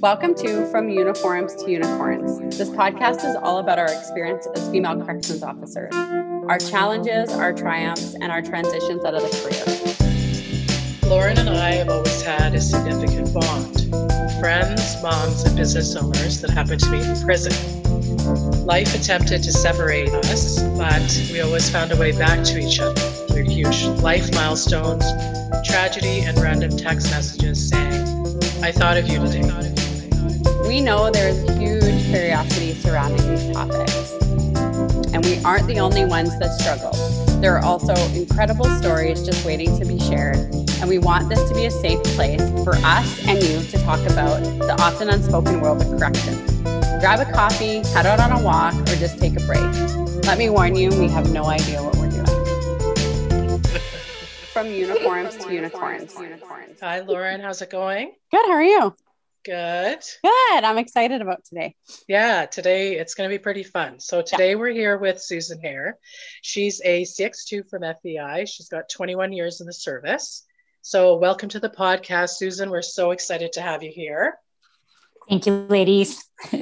Welcome to From Uniforms to Unicorns. This podcast is all about our experience as female corrections officers, our challenges, our triumphs, and our transitions out of the career. Lauren and I have always had a significant bond friends, moms, and business owners that happened to be in prison. Life attempted to separate us, but we always found a way back to each other through huge life milestones, tragedy, and random text messages saying, I thought of you today. We know there's huge curiosity surrounding these topics, and we aren't the only ones that struggle. There are also incredible stories just waiting to be shared, and we want this to be a safe place for us and you to talk about the often unspoken world of corrections. Grab a coffee, head out on a walk, or just take a break. Let me warn you, we have no idea what we're doing. From uniforms to unicorns. Hi, Lauren. How's it going? Good. How are you? Good. Good. I'm excited about today. Yeah, today it's going to be pretty fun. So today yeah. we're here with Susan Hare. She's a CX2 from FVI. She's got 21 years in the service. So welcome to the podcast, Susan. We're so excited to have you here. Thank you, ladies.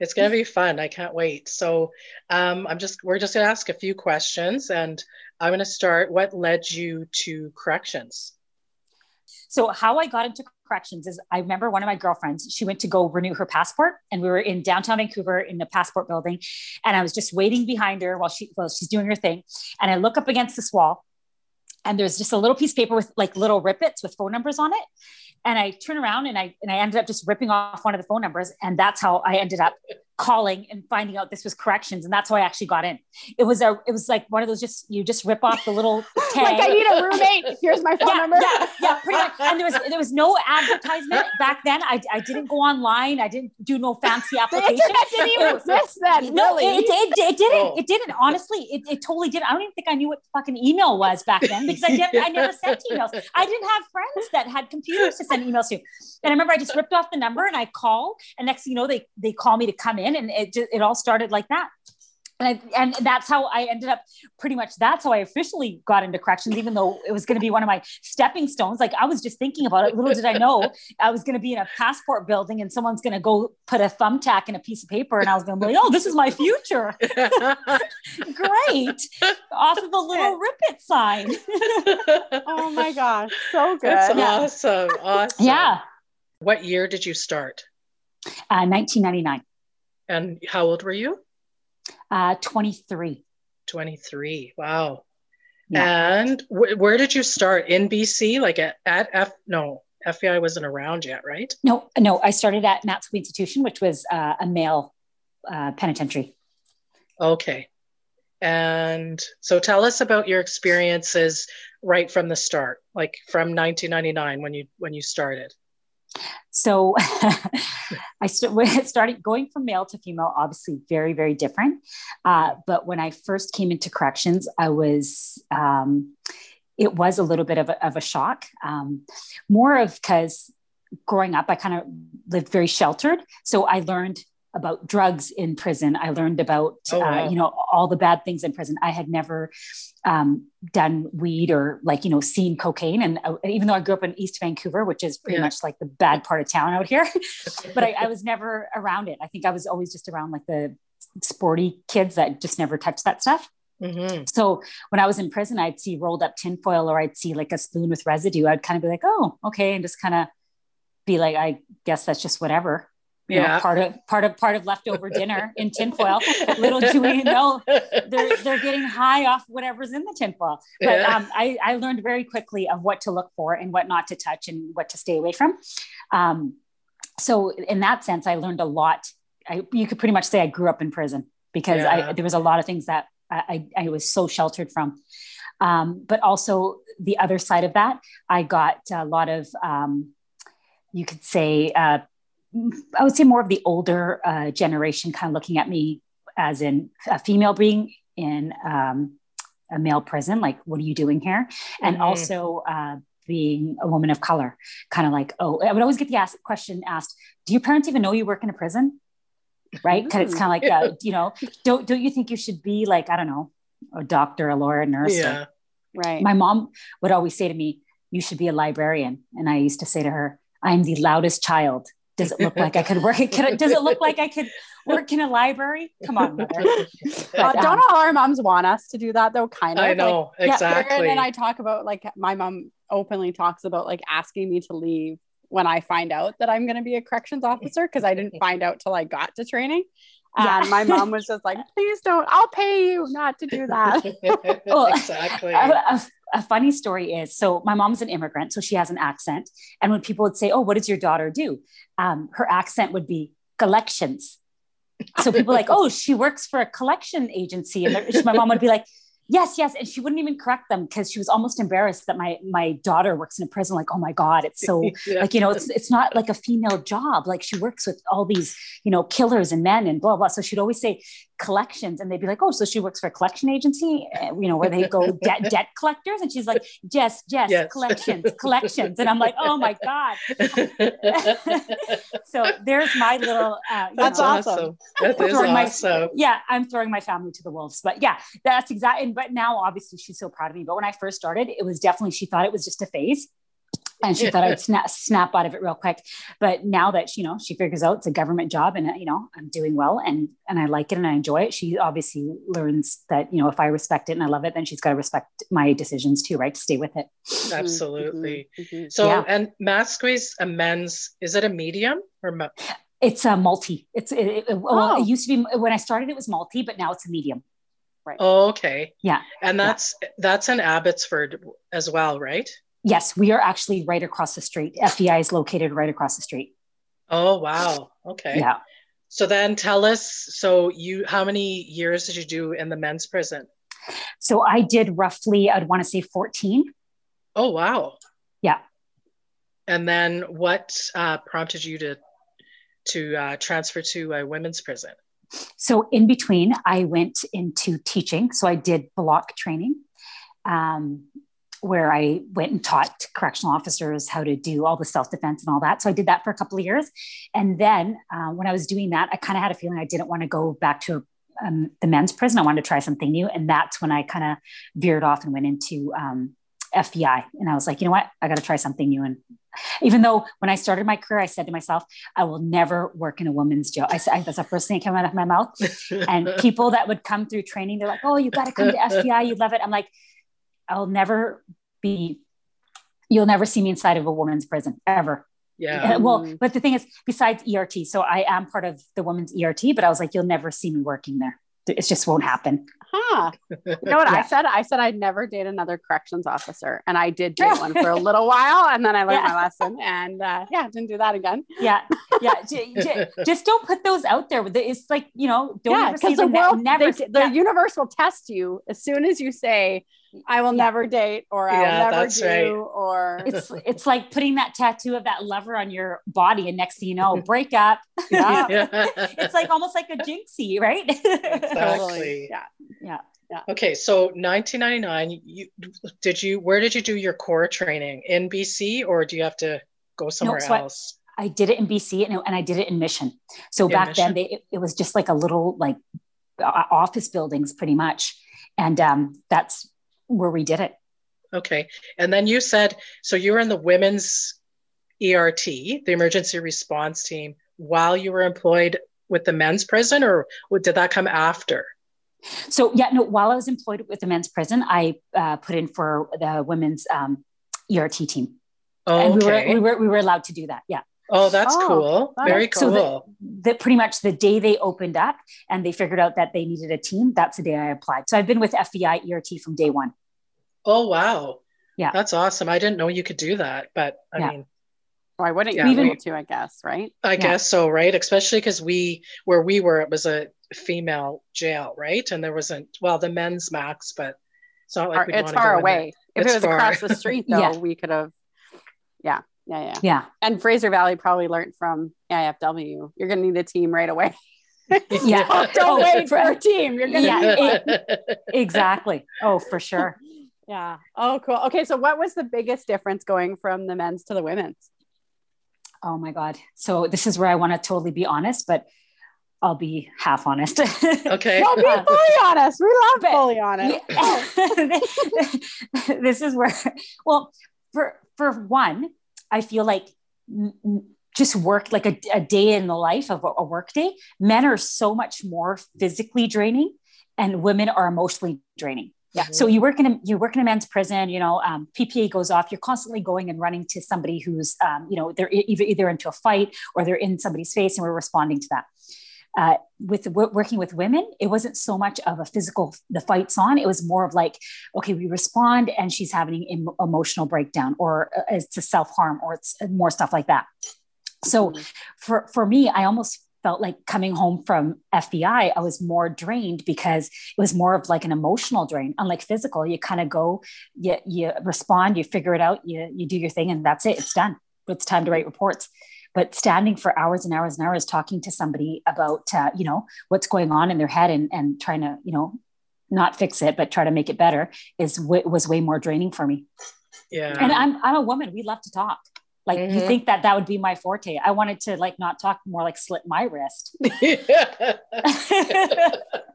it's going to be fun. I can't wait. So um, I'm just we're just going to ask a few questions, and I'm going to start. What led you to corrections? So how I got into corrections is I remember one of my girlfriends, she went to go renew her passport and we were in downtown Vancouver in the passport building. And I was just waiting behind her while she, while she's doing her thing. And I look up against this wall and there's just a little piece of paper with like little rippets with phone numbers on it. And I turn around and I, and I ended up just ripping off one of the phone numbers. And that's how I ended up calling and finding out this was corrections and that's how I actually got in. It was a it was like one of those just you just rip off the little tag. like I need a roommate. Here's my phone yeah, number. Yeah, yeah, pretty much. And there was there was no advertisement back then. I, I didn't go online. I didn't do no fancy application. the internet didn't even exist then. No, really. it, it, it, didn't. Oh. It didn't. Honestly, it, it totally did. I don't even think I knew what fucking email was back then because I didn't I never sent emails. I didn't have friends that had computers to send emails to. And I remember I just ripped off the number and I call and next thing you know they they call me to come in and it just it all started like that. And, I, and that's how I ended up pretty much that's how I officially got into corrections, even though it was going to be one of my stepping stones. Like I was just thinking about it. Little did I know I was going to be in a passport building and someone's going to go put a thumbtack in a piece of paper and I was going to be like, oh, this is my future. Great. Off of the little rippet sign. oh my gosh. So good. That's awesome. Awesome. Yeah. What year did you start? Uh, 1999. And how old were you? Uh, 23. 23. Wow. Yeah. And wh- where did you start in BC? Like at, at F? No, FVI wasn't around yet, right? No, no. I started at Matsqui Institution, which was uh, a male uh, penitentiary. Okay. And so tell us about your experiences right from the start, like from 1999 when you when you started. So I st- started going from male to female, obviously very, very different. Uh, but when I first came into corrections, I was, um, it was a little bit of a, of a shock, um, more of because growing up, I kind of lived very sheltered. So I learned about drugs in prison. I learned about, oh, wow. uh, you know, all the bad things in prison. I had never um, done weed or like, you know, seen cocaine. And uh, even though I grew up in East Vancouver, which is pretty yeah. much like the bad part of town out here, but I, I, was never around it. I think I was always just around like the sporty kids that just never touched that stuff. Mm-hmm. So when I was in prison, I'd see rolled up tinfoil or I'd see like a spoon with residue. I'd kind of be like, oh, okay. And just kind of be like, I guess that's just whatever yeah. Know, part of part of part of leftover dinner in tinfoil. Little do we know they're they're getting high off whatever's in the tinfoil. But yeah. um, I, I learned very quickly of what to look for and what not to touch and what to stay away from. Um, so in that sense, I learned a lot. I, you could pretty much say I grew up in prison because yeah. I, there was a lot of things that I, I was so sheltered from. Um, but also the other side of that, I got a lot of, um, you could say, uh, I would say more of the older uh, generation kind of looking at me as in a female being in um, a male prison, like, what are you doing here? And mm-hmm. also uh, being a woman of color, kind of like, oh, I would always get the ask, question asked, do your parents even know you work in a prison? Right. Cause it's kind of like, uh, you know, don't, don't you think you should be like, I don't know, a doctor, a lawyer, a nurse? Yeah. Or, right. My mom would always say to me, you should be a librarian. And I used to say to her, I'm the loudest child Does it look like I could work? Can, does it look like I could work in a library? Come on, mother. But, uh, don't um, all our moms want us to do that though? Kind of. I know like, exactly. Yeah, and I talk about like my mom openly talks about like asking me to leave when I find out that I'm going to be a corrections officer because I didn't find out till I got to training. And my mom was just like, please don't, I'll pay you not to do that. well, exactly. A, a, a, funny story is so my mom's an immigrant, so she has an accent. And when people would say, Oh, what does your daughter do? Um, her accent would be collections. So people like, Oh, she works for a collection agency. And my mom would be like, yes yes and she wouldn't even correct them because she was almost embarrassed that my my daughter works in a prison like oh my god it's so yeah. like you know it's it's not like a female job like she works with all these you know killers and men and blah blah so she'd always say collections and they'd be like oh so she works for a collection agency eh, you know where they go debt debt collectors? And she's like yes yes, yes. collections collections. And i'm like oh my god. So there's my little uh, that's know, awesome. That is awesome my, yeah i'm throwing my family to the wolves but yeah that's exactly but now obviously she's so proud of me but when i first started it was definitely she thought it was just a phase and she thought I'd snap, snap out of it real quick. But now that you know, she figures out it's a government job and, you know, I'm doing well and, and I like it and I enjoy it. She obviously learns that, you know, if I respect it and I love it, then she's got to respect my decisions too, right. To stay with it. Absolutely. Mm-hmm. mm-hmm. So, yeah. and Matsqui's a men's, is it a medium or? Mo- it's a multi. It's, it, it, oh. well, it used to be, when I started, it was multi, but now it's a medium. Right. Oh, okay. Yeah. And that's, yeah. that's in Abbotsford as well, right? Yes, we are actually right across the street. FVI is located right across the street. Oh wow. Okay. Yeah. So then tell us so you how many years did you do in the men's prison? So I did roughly I'd want to say 14. Oh wow. Yeah. And then what uh, prompted you to to uh, transfer to a women's prison? So in between, I went into teaching. So I did block training. Um, where I went and taught correctional officers how to do all the self defense and all that. So I did that for a couple of years. And then uh, when I was doing that, I kind of had a feeling I didn't want to go back to um, the men's prison. I wanted to try something new. And that's when I kind of veered off and went into um, FVI. And I was like, you know what? I got to try something new. And even though when I started my career, I said to myself, I will never work in a woman's jail. I said, that's the first thing that came out of my mouth. and people that would come through training, they're like, oh, you got to come to FVI. You love it. I'm like, I'll never be, you'll never see me inside of a woman's prison ever. Yeah. Well, mm. but the thing is, besides ERT, so I am part of the women's ERT, but I was like, you'll never see me working there. It just won't happen. Huh. You know what yeah. I said? I said I'd never date another corrections officer. And I did date one for a little while. And then I learned yeah. my lesson. And uh, yeah, didn't do that again. Yeah. Yeah. just don't put those out there. It's like, you know, don't yeah, because the world, never. They, the universe will test you as soon as you say, I will yeah. never date or I'll yeah, never do right. or it's it's like putting that tattoo of that lover on your body and next thing you know break up yeah. it's like almost like a jinxie right exactly yeah yeah yeah. Okay, so 1999, you did you where did you do your core training in BC or do you have to go somewhere no, so else? I, I, did it in BC and, and I did it in Mission. So in back Mission? then, they, it, it, was just like a little like office buildings, pretty much, and um, that's where we did it. Okay. And then you said, so you were in the women's ERT, the emergency response team, while you were employed with the men's prison, or did that come after? So, yeah, no, while I was employed with the men's prison, I uh, put in for the women's um, ERT team. Oh, and we were, we were, we were allowed to do that. Yeah. Oh, that's oh, cool. Very cool. So the, the, pretty much the day they opened up and they figured out that they needed a team, that's the day I applied. So I've been with FVI ERT from day one. Oh wow. Yeah. That's awesome. I didn't know you could do that, but I yeah. mean why wouldn't you yeah, be able to, I guess, right? I yeah. guess so, right? Especially because we where we were, it was a female jail, right? And there wasn't well the men's max, but it's not like it's far away. If it's it was far. across the street though, yeah. we could have yeah. Yeah, yeah. Yeah. And Fraser Valley probably learned from IFW. You're gonna need a team right away. yeah. don't, don't wait for a team. You're gonna yeah, it, exactly. Oh, for sure. Yeah. Oh, cool. Okay. So, what was the biggest difference going from the men's to the women's? Oh my God. So, this is where I want to totally be honest, but I'll be half honest. Okay. Don't be fully honest. We love but, fully honest. this is where, well, for for one, I feel like just work like a, a day in the life of a, a work day, men are so much more physically draining and women are emotionally draining. Yeah. So you work in a, you work in a men's prison. You know, um, PPA goes off. You're constantly going and running to somebody who's, um, you know, they're either either into a fight or they're in somebody's face, and we're responding to that. Uh, with working with women, it wasn't so much of a physical the fights on. It was more of like, okay, we respond, and she's having an emotional breakdown, or uh, it's a self harm, or it's more stuff like that. So, mm-hmm. for for me, I almost felt like coming home from FVI, I was more drained because it was more of like an emotional drain. Unlike physical, you kind of go, you, you respond, you figure it out, you, you do your thing, and that's it. It's done. It's time to write reports. But standing for hours and hours and hours talking to somebody about, uh, you know, what's going on in their head and, and trying to, you know, not fix it, but try to make it better is was way more draining for me. Yeah. And I'm, I'm a woman. We love to talk. Like mm-hmm. you think that that would be my forte. I wanted to like not talk more like slit my wrist.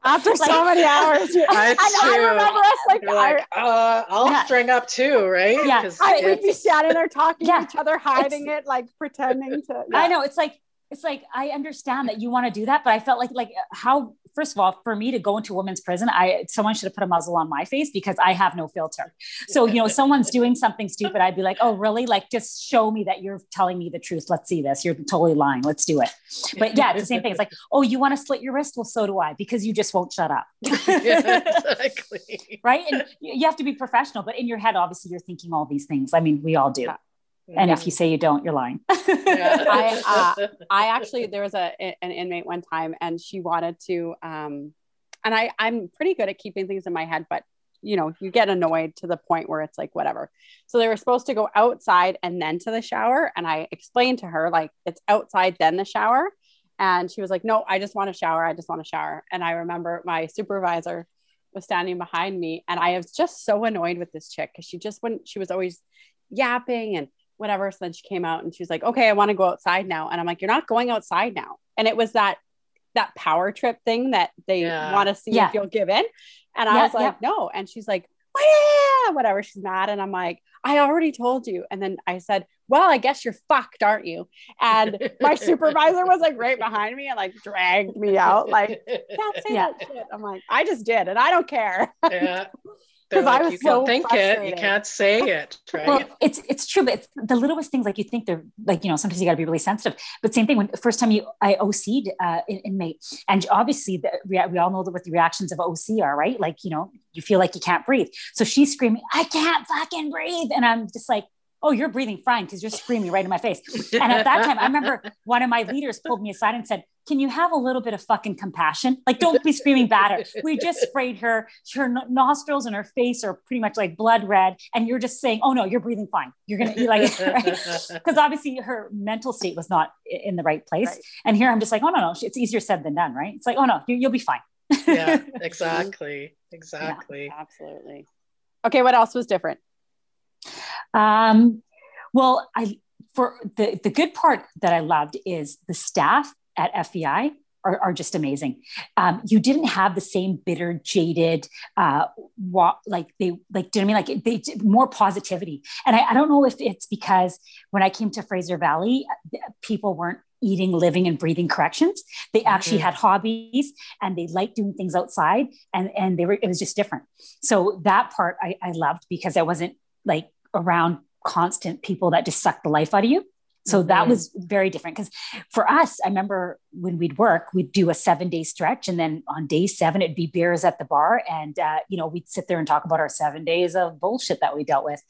After like, so many hours. I, I remember us like, like uh, I'll yeah. string up too, right? Yeah. I, we'd be standing there talking yeah. to each other, hiding it's, it, like pretending to. Yeah. I know. It's like, it's like I understand that you want to do that, but I felt like like how first of all, for me to go into women's prison, I someone should have put a muzzle on my face because I have no filter. So, you know, someone's doing something stupid, I'd be like, oh, really? Like, just show me that you're telling me the truth. Let's see this. You're totally lying. Let's do it. But yeah, it's the same thing. It's like, oh, you want to slit your wrist? Well, so do I, because you just won't shut up. yeah, exactly. right. And you have to be professional, but in your head, obviously, you're thinking all these things. I mean, we all do. Yeah. And if you say you don't, you're lying. I, uh, I actually, there was a, an inmate one time and she wanted to, um, and I, I'm pretty good at keeping things in my head, but you know, you get annoyed to the point where it's like, whatever. So they were supposed to go outside and then to the shower. And I explained to her, like, it's outside, then the shower. And she was like, no, I just want to shower. I just want to shower. And I remember my supervisor was standing behind me and I was just so annoyed with this chick because she just wouldn't, she was always yapping and whatever. So then she came out and she was like, okay, I want to go outside now. And I'm like, you're not going outside now. And it was that that power trip thing that they yeah. want to see yeah. if you'll give in. And I was like, yeah. no. And she's like, oh, yeah, whatever. She's mad. And I'm like, I already told you. And then I said, well, I guess you're fucked, aren't you? And my supervisor was like right behind me and like dragged me out. Like, can't say that shit. I'm like, I just did. And I don't care. Yeah because like, I was you so can think frustrated. it, you can't say it. Right? Well, it's it's true, but it's the littlest things like you think they're like you know sometimes you got to be really sensitive. But same thing when first time you I OC'd uh, in, inmate, and obviously the, we all know what the reactions of OC are, right? Like you know you feel like you can't breathe. So she's screaming, "I can't fucking breathe," and I'm just like, oh, you're breathing fine because you're screaming right in my face. And at that time, I remember one of my leaders pulled me aside and said, can you have a little bit of fucking compassion? Like, don't be screaming bad at her. We just sprayed her. Her nostrils and her face are pretty much like blood red. And you're just saying, oh no, you're breathing fine. You're going to be like, because right? obviously her mental state was not in the right place. Right. And here I'm just like, oh no, no, it's easier said than done, right? It's like, oh no, you, will be fine. yeah, exactly. Exactly. Yeah, absolutely. Okay. What else was different? Um, well, I, for the, the good part that I loved is the staff at FVI are, are just amazing. Um, you didn't have the same bitter, jaded, uh, wa- like they like. Do you know what I mean? Like they more positivity. And I, I don't know if it's because when I came to Fraser Valley, people weren't eating, living, and breathing corrections. They actually mm-hmm. had hobbies and they liked doing things outside, and and they were. It was just different. So that part I, I loved because I wasn't like around constant people that just suck the life out of you. So mm-hmm. that was very different because for us, I remember when we'd work, we'd do a seven day stretch. And then on day seven, it'd be beers at the bar. And, uh, you know, we'd sit there and talk about our seven days of bullshit that we dealt with.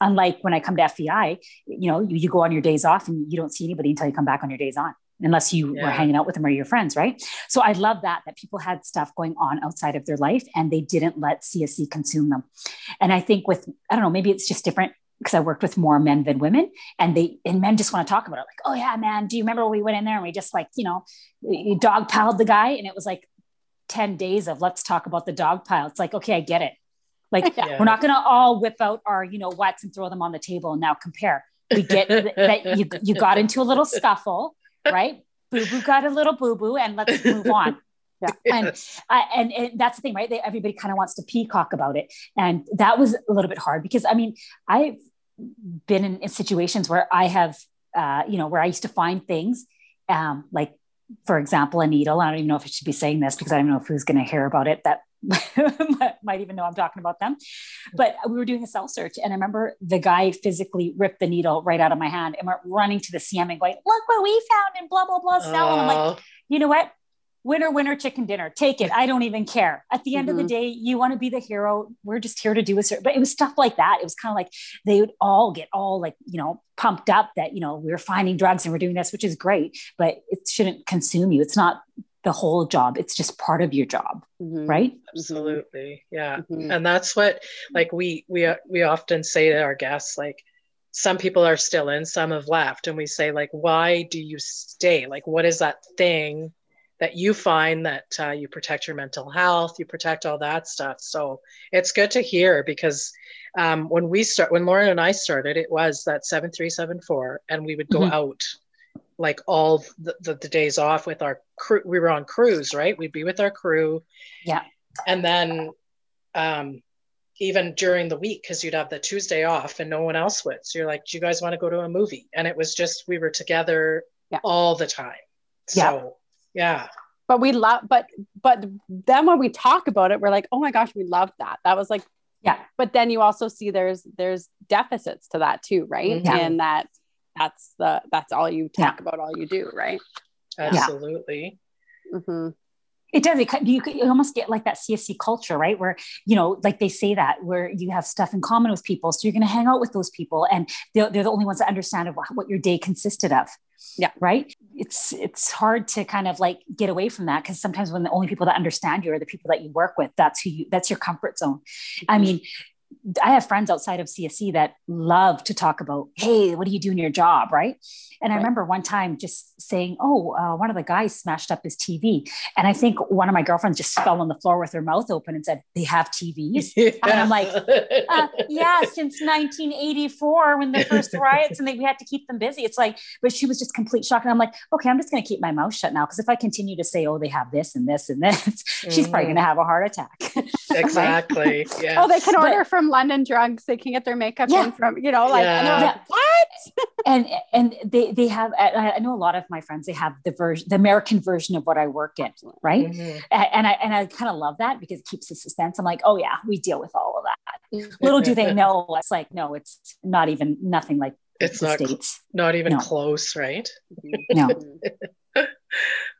Unlike when I come to FVI, you know, you, you go on your days off and you don't see anybody until you come back on your days on unless you yeah. were hanging out with them or your friends, right? So I love that that people had stuff going on outside of their life and they didn't let CSC consume them. And I think with I don't know, maybe it's just different because I worked with more men than women, and they and men just want to talk about it. Like, oh yeah, man, do you remember when we went in there and we just like you know, dog piled the guy, and it was like ten days of let's talk about the dog pile. It's like okay, I get it. Like yeah. we're not going to all whip out our you know whats and throw them on the table and now compare. We get that you you got into a little scuffle, right? Boo boo got a little boo boo, and let's move on. Yeah. And, uh, and, and that's the thing, right? They, everybody kind of wants to peacock about it. And that was a little bit hard because I mean, I've been in, in situations where I have uh, you know, where I used to find things um, like, for example, a needle. I don't even know if I should be saying this because I don't know if who's going to hear about it that might even know I'm talking about them. But we were doing a cell search, and I remember the guy physically ripped the needle right out of my hand and went running to the CM and going, "Look what we found!" in blah blah blah cell. And I'm like, you know what? Winner, winner, chicken dinner. Take it. I don't even care. At the end mm-hmm. of the mm-hmm. day, you want to be the hero. We're just here to do a certain. But it was stuff like that. It was kind of like they would all get all like you know pumped up that you know we're finding drugs and we're doing this, which is great. But it shouldn't consume you. It's not the whole job it's just part of your job mm-hmm. right absolutely yeah mm-hmm. and that's what like we we we often say to our guests like some people are still in some have left and we say like why do you stay like what is that thing that you find that uh, you protect your mental health you protect all that stuff so it's good to hear because um, when we start when lauren and i started it was that 7374 and we would go mm-hmm. out like all the, the, the, days off with our crew. We were on cruise, right? We'd be with our crew. Yeah. And then um, even during the week, because you'd have the Tuesday off and no one else would. So you're like, do you guys want to go to a movie? And it was just, we were together yeah. all the time. So, yeah. yeah. But we love, but, but then when we talk about it, we're like, oh my gosh, we love that. That was like, yeah. But then you also see there's, there's deficits to that too, right? Mm-hmm. And that, that's the that's all you talk yeah. about all you do right? Absolutely. Mm-hmm. it does it, you, you almost get like that csc culture right? Where you know like they say that where you have stuff in common with people so you're going to hang out with those people and they're, they're the only ones that understand what your day consisted of. Yeah. Right? It's it's hard to kind of like get away from that because sometimes when the only people that understand you are the people that you work with that's who you that's your comfort zone. Mm-hmm. i mean I have friends outside of CSC that love to talk about, hey, what do you do in your job? Right. And right. I remember one time just saying, oh, uh, one of the guys smashed up his TV. And I think one of my girlfriends just fell on the floor with her mouth open and said, they have TVs. Yeah. And I'm like, uh, yeah, since 1984 when the first riots and they, we had to keep them busy. It's like, but she was just complete shock. And I'm like, okay, I'm just going to keep my mouth shut now. Cause if I continue to say, oh, they have this and this and this, mm-hmm. she's probably going to mm-hmm. have a heart attack. exactly. Yeah. Oh, they can order but, from London Drugs. They can get their makeup yeah. in from, you know, like, yeah. and yeah. like what? and, and they, they have, I know a lot of my friends, they have the version, the American version of what I work in. Right. Mm-hmm. And I, and I kind of love that because it keeps the suspense. I'm like, oh yeah, we deal with all of that. Little do they know. It's like, no, it's not even nothing like it's not, States. not even no. close. Right. No.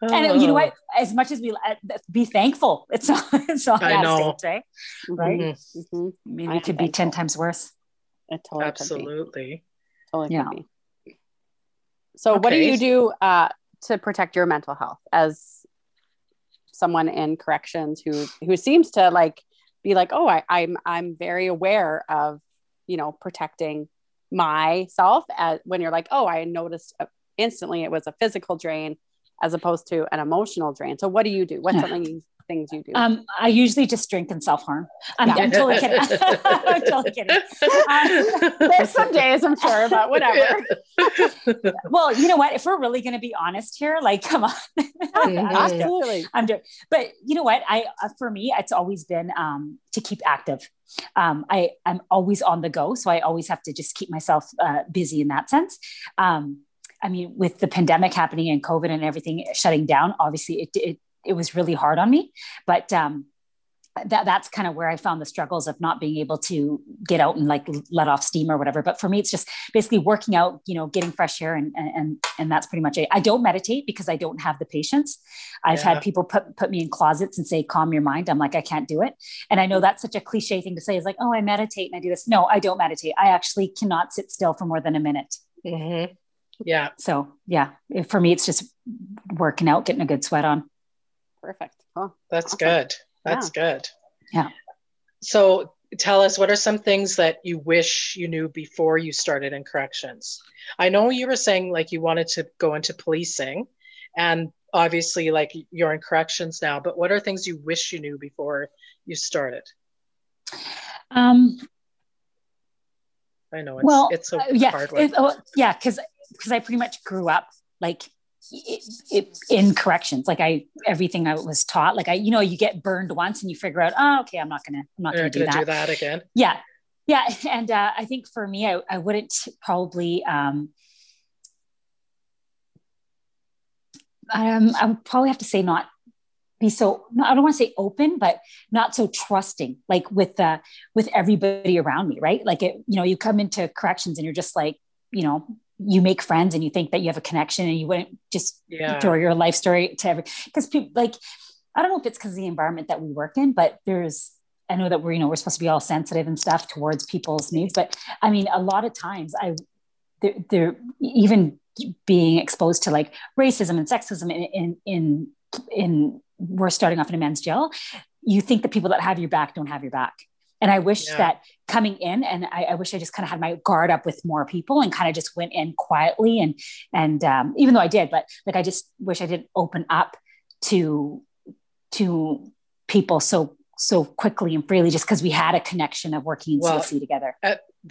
oh. And you know what? As much as we uh, be thankful, it's not. It's not I know. States, right? Right. Mm-hmm. Mm-hmm. Maybe it could be ten times worse. It totally Absolutely. Totally yeah. So, okay. what do you do uh, to protect your mental health as someone in corrections who who seems to like be like, oh, I, I'm I'm very aware of you know protecting myself as, when you're like, oh, I noticed instantly it was a physical drain as opposed to an emotional drain. So what do you do? What's yeah. something you, things you do? Um, I usually just drink and self harm. I'm, yeah. I'm, totally kidding. I'm totally kidding. Um, there's some days I'm sure, but whatever. well, you know what? If we're really going to be honest here, like, come on. Mm-hmm. Absolutely. I'm doing, but you know what? I, uh, for me, it's always been um, to keep active. Um, I, I'm always on the go. So I always have to just keep myself uh, busy in that sense. Um, I mean, with the pandemic happening and COVID and everything shutting down, obviously it it, it was really hard on me. But um, that that's kind of where I found the struggles of not being able to get out and like let off steam or whatever. But for me, it's just basically working out, you know, getting fresh air and and and that's pretty much it. I don't meditate because I don't have the patience. I've yeah. had people put put me in closets and say, calm your mind. I'm like, I can't do it. And I know that's such a cliche thing to say is like, oh, I meditate and I do this. No, I don't meditate. I actually cannot sit still for more than a minute. Mm-hmm. Yeah. So yeah, for me, it's just working out, getting a good sweat on. Perfect. Oh, that's awesome. good. That's yeah. good. Yeah. So tell us what are some things that you wish you knew before you started in corrections? I know you were saying like you wanted to go into policing and obviously like you're in corrections now, but what are things you wish you knew before you started? Um, I know it's, well, it's a yeah, hard one. It, oh, yeah, because because I pretty much grew up like it, it, in corrections like i everything i was taught like i you know you get burned once and you figure out oh okay i'm not gonna i'm not gonna, do, that. do that again yeah yeah and uh, i think for me I, I wouldn't probably um um, I would probably have to say not be so I don't want to say open, but not so trusting, like with uh with everybody around me, right? Like it, you know, you come into corrections and you're just like, you know, you make friends and you think that you have a connection and you wouldn't just yeah. throw your life story to every because people like I don't know if it's because of the environment that we work in, but there's I know that we're, you know, we're supposed to be all sensitive and stuff towards people's needs, but I mean, a lot of times I, they're, they're even being exposed to like racism and sexism in, in, in, in, we're starting off in a men's jail. You think the people that have your back don't have your back. And I wish yeah. that coming in, and I, I, wish I just kind of had my guard up with more people and kind of just went in quietly. And and um, even though I did, but like I just wish I didn't open up to to people so so quickly and freely just because we had a connection of working in well, CSC together.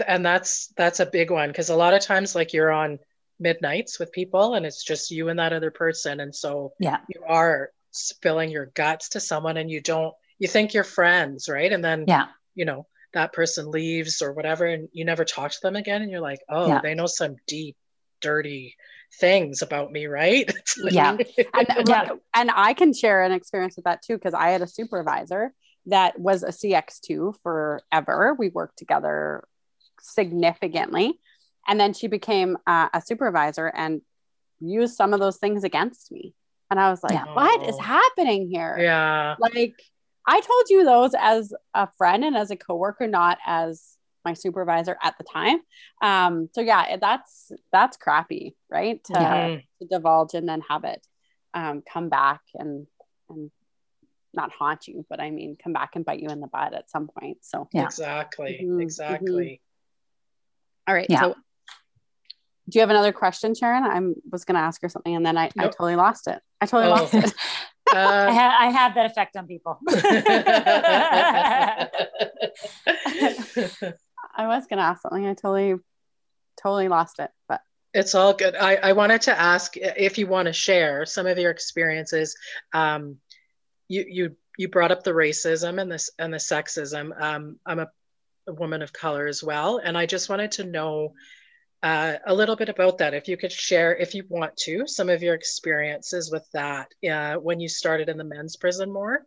and that's that's a big one because a lot of times like you're on midnights with people and it's just you and that other person and so yeah you are spilling your guts to someone and you don't you think you're friends right and then yeah you know that person leaves or whatever and you never talk to them again and you're like oh yeah. they know some deep dirty things about me, right? yeah. and, yeah. And I can share an experience with that too, because I had a supervisor that was a CX2 forever. We worked together significantly. And then she became uh, a supervisor and used some of those things against me. And I was like, yeah. what is happening here? Yeah. Like, I told you those as a friend and as a coworker, not as my supervisor at the time. Um, so yeah, that's that's crappy, right? To, yeah. to divulge and then have it um, come back and and not haunt you, but I mean, come back and bite you in the butt at some point. So yeah. exactly, mm-hmm. exactly. Mm-hmm. All right. Yeah. So, do you have another question, Sharon? I was going to ask her something, and then I, nope. I totally lost it. I totally oh. lost it. Uh, I, ha- I, have that effect on people. I was going to ask something. I totally, totally lost it, but it's all good. I, I wanted to ask if you want to share some of your experiences. Um, you you you brought up the racism and this and the sexism. Um, I'm a, a, woman of color as well, and I just wanted to know uh, a little bit about that. If you could share, if you want to, some of your experiences with that uh, when you started in the men's prison more,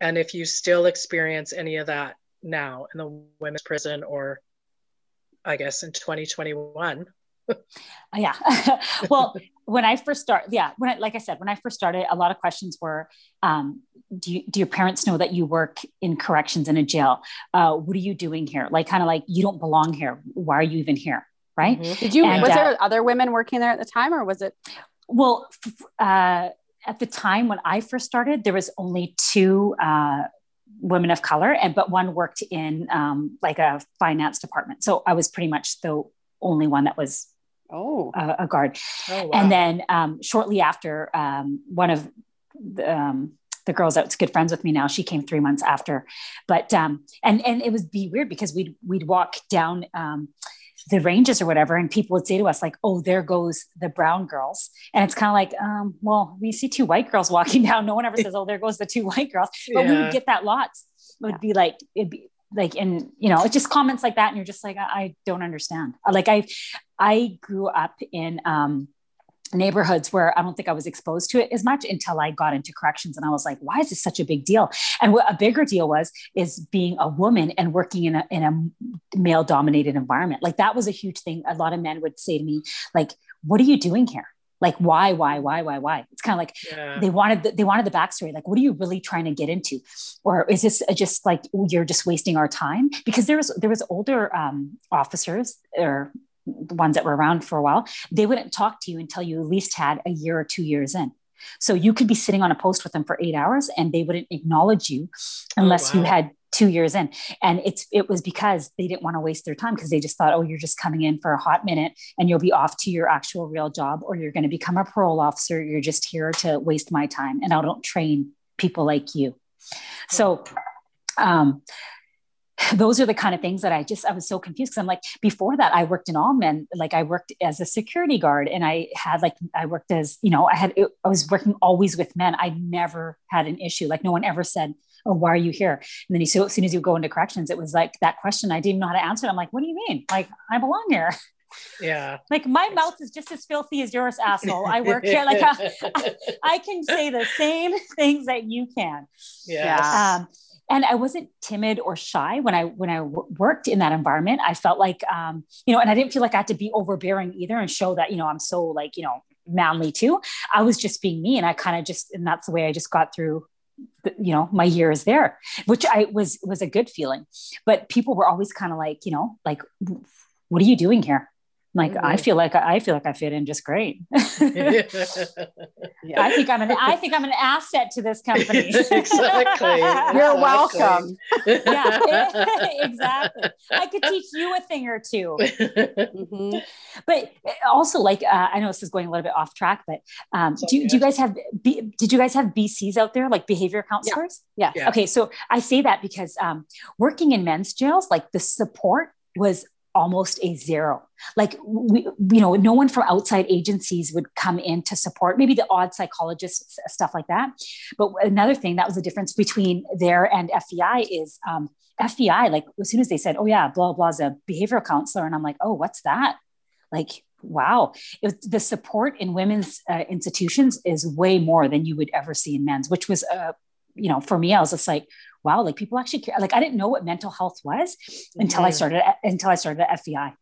and if you still experience any of that now in the women's prison, or I guess in 2021. yeah. well, when I first started, yeah, when I, like I said, when I first started, a lot of questions were, um, do, you, do your parents know that you work in corrections in a jail? Uh, what are you doing here? Like, kind of like, you don't belong here. Why are you even here? Right. Mm-hmm. Did you, and, was uh, there other women working there at the time or was it? Well, uh, at the time when I first started, there was only two, uh, women of color and but one worked in um, like a finance department so i was pretty much the only one that was oh a, a guard oh, wow. and then um, shortly after um, one of the, um, the girls that's good friends with me now she came three months after but um, and and it would be weird because we'd we'd walk down um, the ranges or whatever and people would say to us like oh there goes the brown girls. And it's kind of like um, well we see two white girls walking down. No one ever says oh there goes the two white girls. But yeah. we would get that lots. It would yeah. be like it'd be like and you know it's just comments like that and you're just like I, I don't understand. Like i i grew up in um neighborhoods where I don't think I was exposed to it as much until I got into corrections and I was like why is this such a big deal? And what a bigger deal was is being a woman and working in a in a male dominated environment. Like that was a huge thing. A lot of men would say to me like what are you doing here? Like why why why why why? It's kind of like yeah. they wanted the, they wanted the backstory like what are you really trying to get into? Or is this just like you're just wasting our time? Because there was there was older um, officers or the ones that were around for a while they wouldn't talk to you until you at least had a year or two years in. So you could be sitting on a post with them for eight hours and they wouldn't acknowledge you oh, unless oh, wow. you had two years in. And it's it was because they didn't want to waste their time because they just thought oh you're just coming in for a hot minute and you'll be off to your actual real job or you're going to become a parole officer. You're just here to waste my time and i don't train people like you. So um those are the kind of things that I just I was so confused because I'm like before that I worked in all men like I worked as a security guard and I had like I worked as you know I had I was working always with men I never had an issue like no one ever said oh, why are you here? And then you, as soon as you go into corrections, it was like that question I didn't know how to answer. It. I'm like, what do you mean? Like, I belong here. Yeah. Like my mouth is just as filthy as yours, asshole. I work here. Like I, I can say the same things that you can. Yes. Um, and I wasn't timid or shy when I when I w- worked in that environment. I felt like um, you know, and I didn't feel like I had to be overbearing either and show that you know I'm so like you know manly too. I was just being me, and I kind of just and that's the way I just got through you know my years there which i was was a good feeling but people were always kind of like you know like what are you doing here like mm-hmm. I feel like I feel like I fit in just great. yeah. I think I'm an I think I'm an asset to this company. exactly. You're welcome. yeah, exactly. I could teach you a thing or 2 mm-hmm. But also, like uh, I know this is going a little bit off track, but um, do, do you guys have B, did you guys have BCs out there like behavior counselors? Yeah. yeah. Okay, so I say that because um, working in men's jails, like the support was almost a zero. Like we, you know, no one from outside agencies would come in to support. Maybe the odd psychologists, stuff like that. But another thing that was the difference between there and FVI is um. Like as soon as they said, "Oh yeah, blah blah," is a behavioral counselor, and I'm like, "Oh, what's that?" Like wow was, the support in women's uh, institutions is way more than you would ever see in men's which was uh, you know for me i was just like wow, like people actually care. Like I didn't know what mental health was mm-hmm. until I mm-hmm. started until I started at FVI.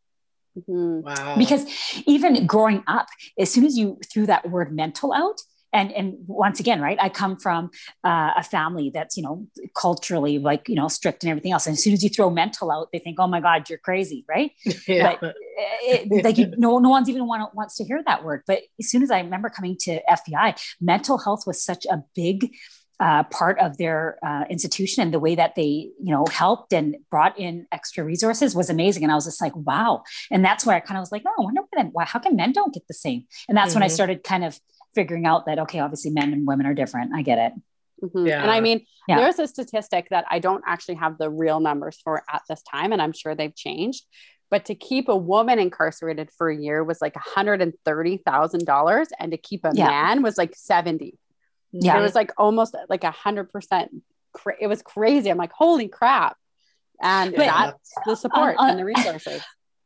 Mm-hmm. Wow. Because even growing up, as soon as you threw that word mental out, and and once again, right, I come from uh, a family that's you know culturally like you know strict and everything else. And as soon as you throw mental out, they think, oh my god, you're crazy, right? Yeah. But it, like you, no no one's even want, wants to hear that word. But as soon as I remember coming to FVI mental health was such a big uh, part of their uh, institution and the way that they you know helped and brought in extra resources was amazing and i was just like wow and that's where i kind of was like oh i wonder why, how come men don't get the same and that's mm-hmm. when i mm-hmm. started kind of figuring out that okay obviously men and women are different i get it mm-hmm. yeah. and i mean yeah. there's a statistic that i don't actually have the real numbers for at this time and i'm sure they've changed but to keep a woman incarcerated for a year was like $130,000 and to keep a yeah. man was like 70 yeah. It was like almost like a hundred percent. It was crazy. I'm like, holy crap. And but, that's the support uh, uh, and the resources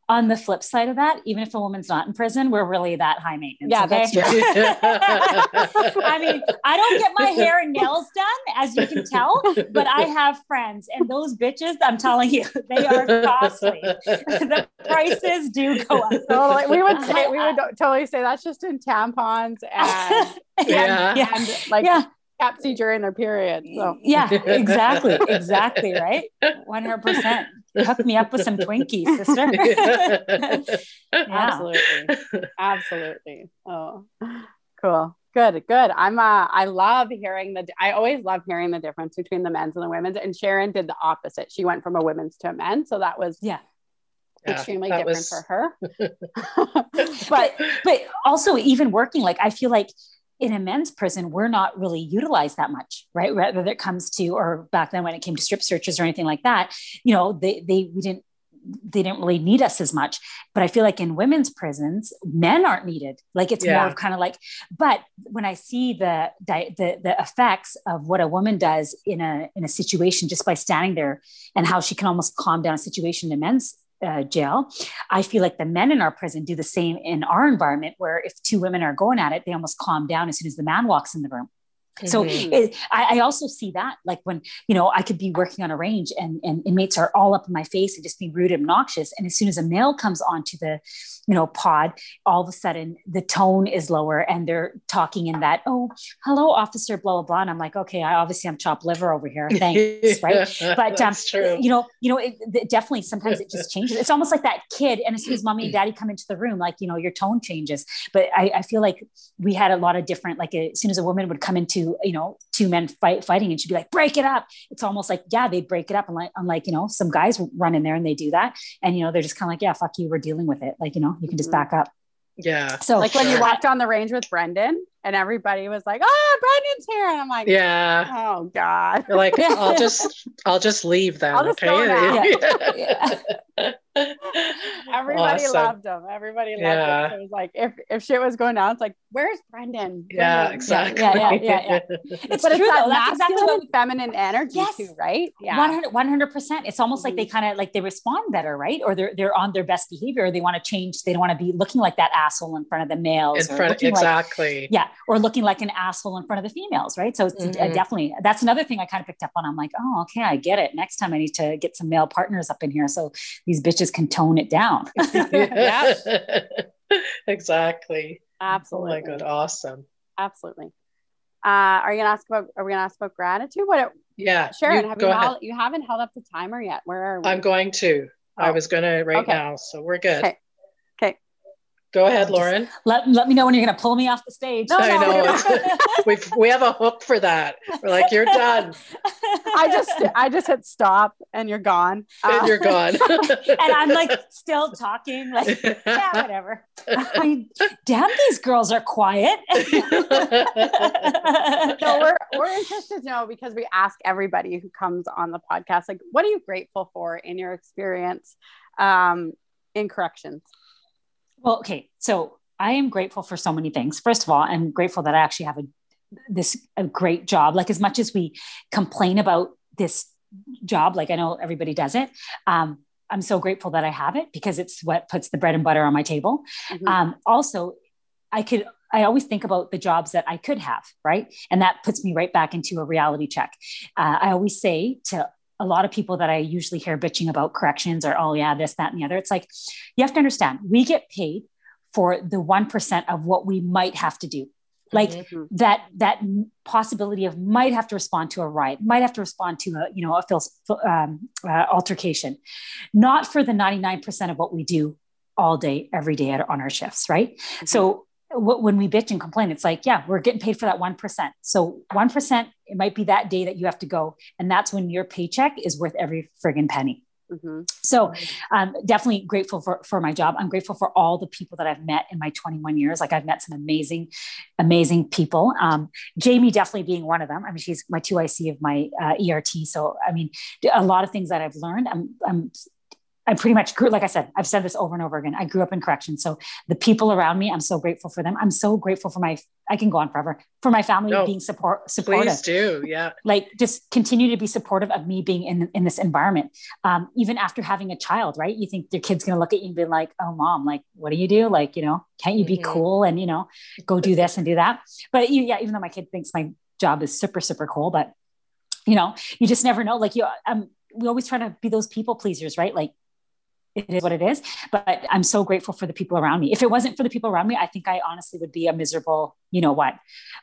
on the flip side of that, even if a woman's not in prison, we're really that high maintenance. Yeah, okay? that's true. I mean, I don't get my hair and nails done, as you can tell, but I have friends, and those bitches, I'm telling you, they are costly. the prices do go up. Totally. We would say we would totally say that's just in tampons and yeah, yeah. and like yeah. Pepsi during their period. So yeah, exactly, exactly, right, one hundred percent hook me up with some Twinkies, sister. yeah. Absolutely. Absolutely. Oh, cool. Good, good. I'm uh I love hearing the I always love hearing the difference between the men's and the women's. And Sharon did the opposite. She went from a women's to a men. So that was yeah extremely different was... for her. but but also even working, like I feel like in a men's prison, we're not really utilized that much, right? Whether it comes to, or back then when it came to strip searches or anything like that, you know, they, they, we didn't, they didn't really need us as much. But I feel like in women's prisons, men aren't needed. Like it's yeah. more of kind of like, but when I see the, the, the effects of what a woman does in a, in a situation, just by standing there and how she can almost calm down a situation in men's uh, jail. I feel like the men in our prison do the same in our environment, where if two women are going at it, they almost calm down as soon as the man walks in the room. So mm-hmm. it, I, I, also see that like when, you know, I could be working on a range and, and inmates are all up in my face and just being rude and obnoxious. And as soon as a male comes onto the, you know, pod, all of a sudden the tone is lower and they're talking in that, oh, hello, officer, blah, blah, blah. And I'm like, okay, I obviously I'm chopped liver over here. Thanks. right. But, um, you know, you know, it, it, definitely sometimes it just changes. It's almost like that kid. And as soon as mommy and daddy come into the room, like, you know, your tone changes. But I, I feel like we had a lot of different, like as soon as a woman would come into you know two men fight fighting and she'd be like break it up. It's almost like yeah they'd break it up and like unlike you know some guys run in there and they do that. And you know they're just kind of like yeah fuck you we're dealing with it. Like you know you can just mm-hmm. back up. Yeah so like when you walked on the range with brendan and everybody was like oh brendan's here. And i'm like yeah. Oh god. You're like i'll just i'll just leave then I'll just okay? yeah. yeah. Everybody awesome. loved him. Everybody loved yeah. him. So it was like if if shit was going down, it's like where's Brendan? Yeah, Brendan. exactly. Yeah, yeah, yeah, yeah. It's but true it's that though. That's exactly masculine what feminine energy Yes. too, right? Yeah. 100 percent. It's almost like they kind of like they respond better, right? Or they're they're on their best behavior. They want to change. They don't want to be looking like that asshole in front of the males. In front, looking like- exactly. yeah, or looking like an asshole in front of the females, right? So it's uh, Mhm. definitely that's another thing I kind of picked up on. I'm like, oh, okay, I get it. Next time I need to get some male partners up in here so these bitches can tone it down. Exactly. Oh Absolutely. my god, awesome. Absolutely. Uh, are you gonna ask about? Are we gonna ask about gratitude? What, It, Yeah, Sharon? you have you held, you haven't held up the timer yet? Where are we? I'm going to. I Oh. was gonna right Okay. now, so we're good. Okay. Go ahead, Just- Lauren. let, let me know when you're going to pull me off the stage. No, I no, know. we're- We've we have a hook for that. We're like, you're done I just I just hit stop and you're gone. and Uh, you're gone. and I'm like still talking, like, yeah, whatever. I mean, damn, these girls are quiet. so we're we're interested to know because we ask everybody who comes on the podcast, like, what are you grateful for in your experience um, in corrections? Well, okay. So I am grateful for so many things. First of all, I'm grateful that I actually have a this a great job. Like as much as we complain about this job, like I know everybody does it. Um, I'm so grateful that I have it because it's what puts the bread and butter on my table. Mhm. Um, also, I could I always think about the jobs that I could have, right? And that puts me right back into a reality check. Uh, I always say to a lot of people that I usually hear bitching about corrections or, oh, yeah, this, that, and the other. It's like, you have to understand, we get paid for the 1% of what we might have to do. Like Mhm. that, that possibility of might have to respond to a riot, might have to respond to a, you know, a um, uh, altercation, not for the 99% of what we do all day, every day at, on our shifts, right? So wh- when we bitch and complain, it's like, yeah, we're getting paid for that 1%. So 1%, it might be that day that you have to go. And that's when your paycheck is worth every friggin' penny. Mhm. So um, definitely grateful for, for my job. I'm grateful for all the people that I've met in my 21 years. Like I've met some amazing, amazing people. Um, Jamie definitely being one of them. I mean, she's my 2IC of my uh, ERT. So, I mean, a lot of things that I've learned, I'm, I'm I pretty much grew, like I said, I've said this over and over again. I grew up in corrections. So the people around me, I'm so grateful for them. I'm so grateful for my, I can go on forever, for my family No, being support, supportive Please do. Yeah. like just continue to be supportive of me being in, in this environment. Um, even after having a child, right? You think your kid's going to look at you and be like, oh mom, like, what do you do? Like, you know, can't you be Mhm. cool and, you know, go do this and do that. But you, yeah, even though my kid thinks my job is super, super cool, but you know, you just never know. Like you, um, we always try to be those people pleasers, right? Like it is what it is. But I'm so grateful for the people around me. If it wasn't for the people around me, I think I honestly would be a miserable, you know what?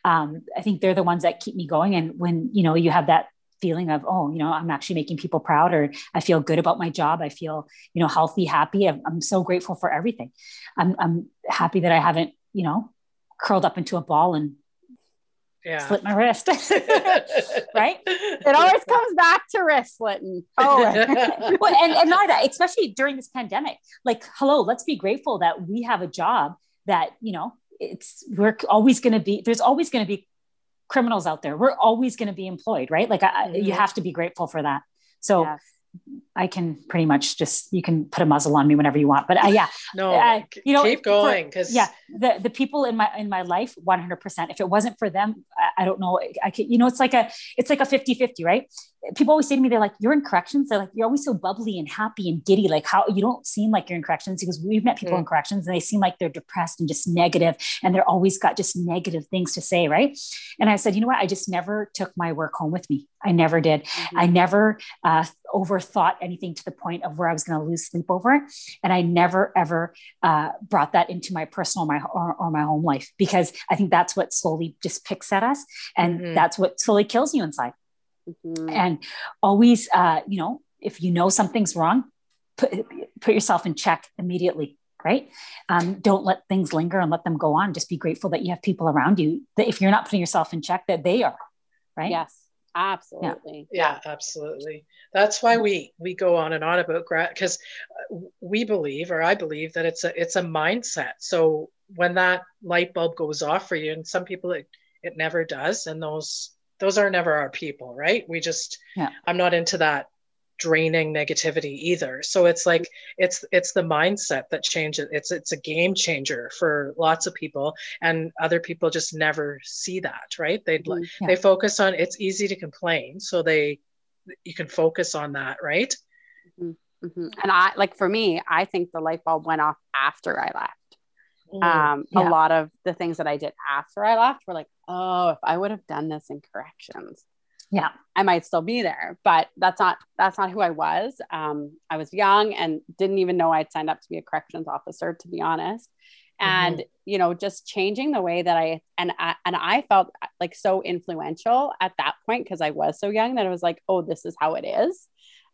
Um, I think they're the ones that keep me going. And when, you know, you have that feeling of, oh, you know, I'm actually making people proud or I feel good about my job. I feel, you know, healthy, happy. I'm, I'm so grateful for everything. I'm, I'm happy that I haven't, you know, curled up into a ball and Yeah. slit my wrist. right? It always comes back to wrist slitting. Oh, well, and, and not that, especially during this pandemic. Like, hello, let's be grateful that we have a job that, you know, it's we're always going to be, there's always going to be criminals out there. We're always going to be employed, right? Like, I, you Mhm. have to be grateful for that. So yes. I can pretty much just, you can put a muzzle on me whenever you want. But uh, yeah, no, Uh, k- you know, keep going because yeah the the people in my in my life 100% if it wasn't for them i, I don't know i could you know it's like a it's like a 50 50 right? People always say to me they're like you're in corrections? They're like you're always so bubbly and happy and giddy like how you don't seem like you're in corrections because we've met people Mm. in corrections and they seem like they're depressed and just negative and they're always got just negative things to say right? And i said you know what? I just never took my work home with me i never did I never uh, overthought anything to the point of where I was going to lose sleep over it. And I never, ever uh, brought that into my personal my, or, or my home life because I think that's what slowly just picks at us. And Mhm. that's what slowly kills you inside. Mhm. And always, uh, you know, if you know something's wrong, put, put yourself in check immediately. Right. Um, don't let things linger and let them go on. Just be grateful that you have people around you that if you're not putting yourself in check, that they are. Right. Yes, absolutely. yeah absolutely. That's why mm. we we go on and on about grat because uh, we believe or i believe that it's a it's a mindset. So when that light bulb goes off for you and some people it, it never does and those those are never our people right? We just Yeah. i'm not into that draining negativity either so it's like it's it's the mindset that changes it's it's a game changer for lots of people and other people just never see that right they mm-hmm. yeah. they focus on it's easy to complain so they you can focus on that right mm-hmm. Mm-hmm. and i like for me i think the light bulb went off after i left mm, um, yeah. a lot of the things that I did after I left were like, oh, if I would have done this in corrections, yeah. I might still be there but that's not that's not who i was. Um, i was young and didn't even know i'd signed up to be a corrections officer to be honest. And mm-hmm. you know just changing the way that i and I, and i felt like so influential at that point because i was so young that i was like oh this is how it is.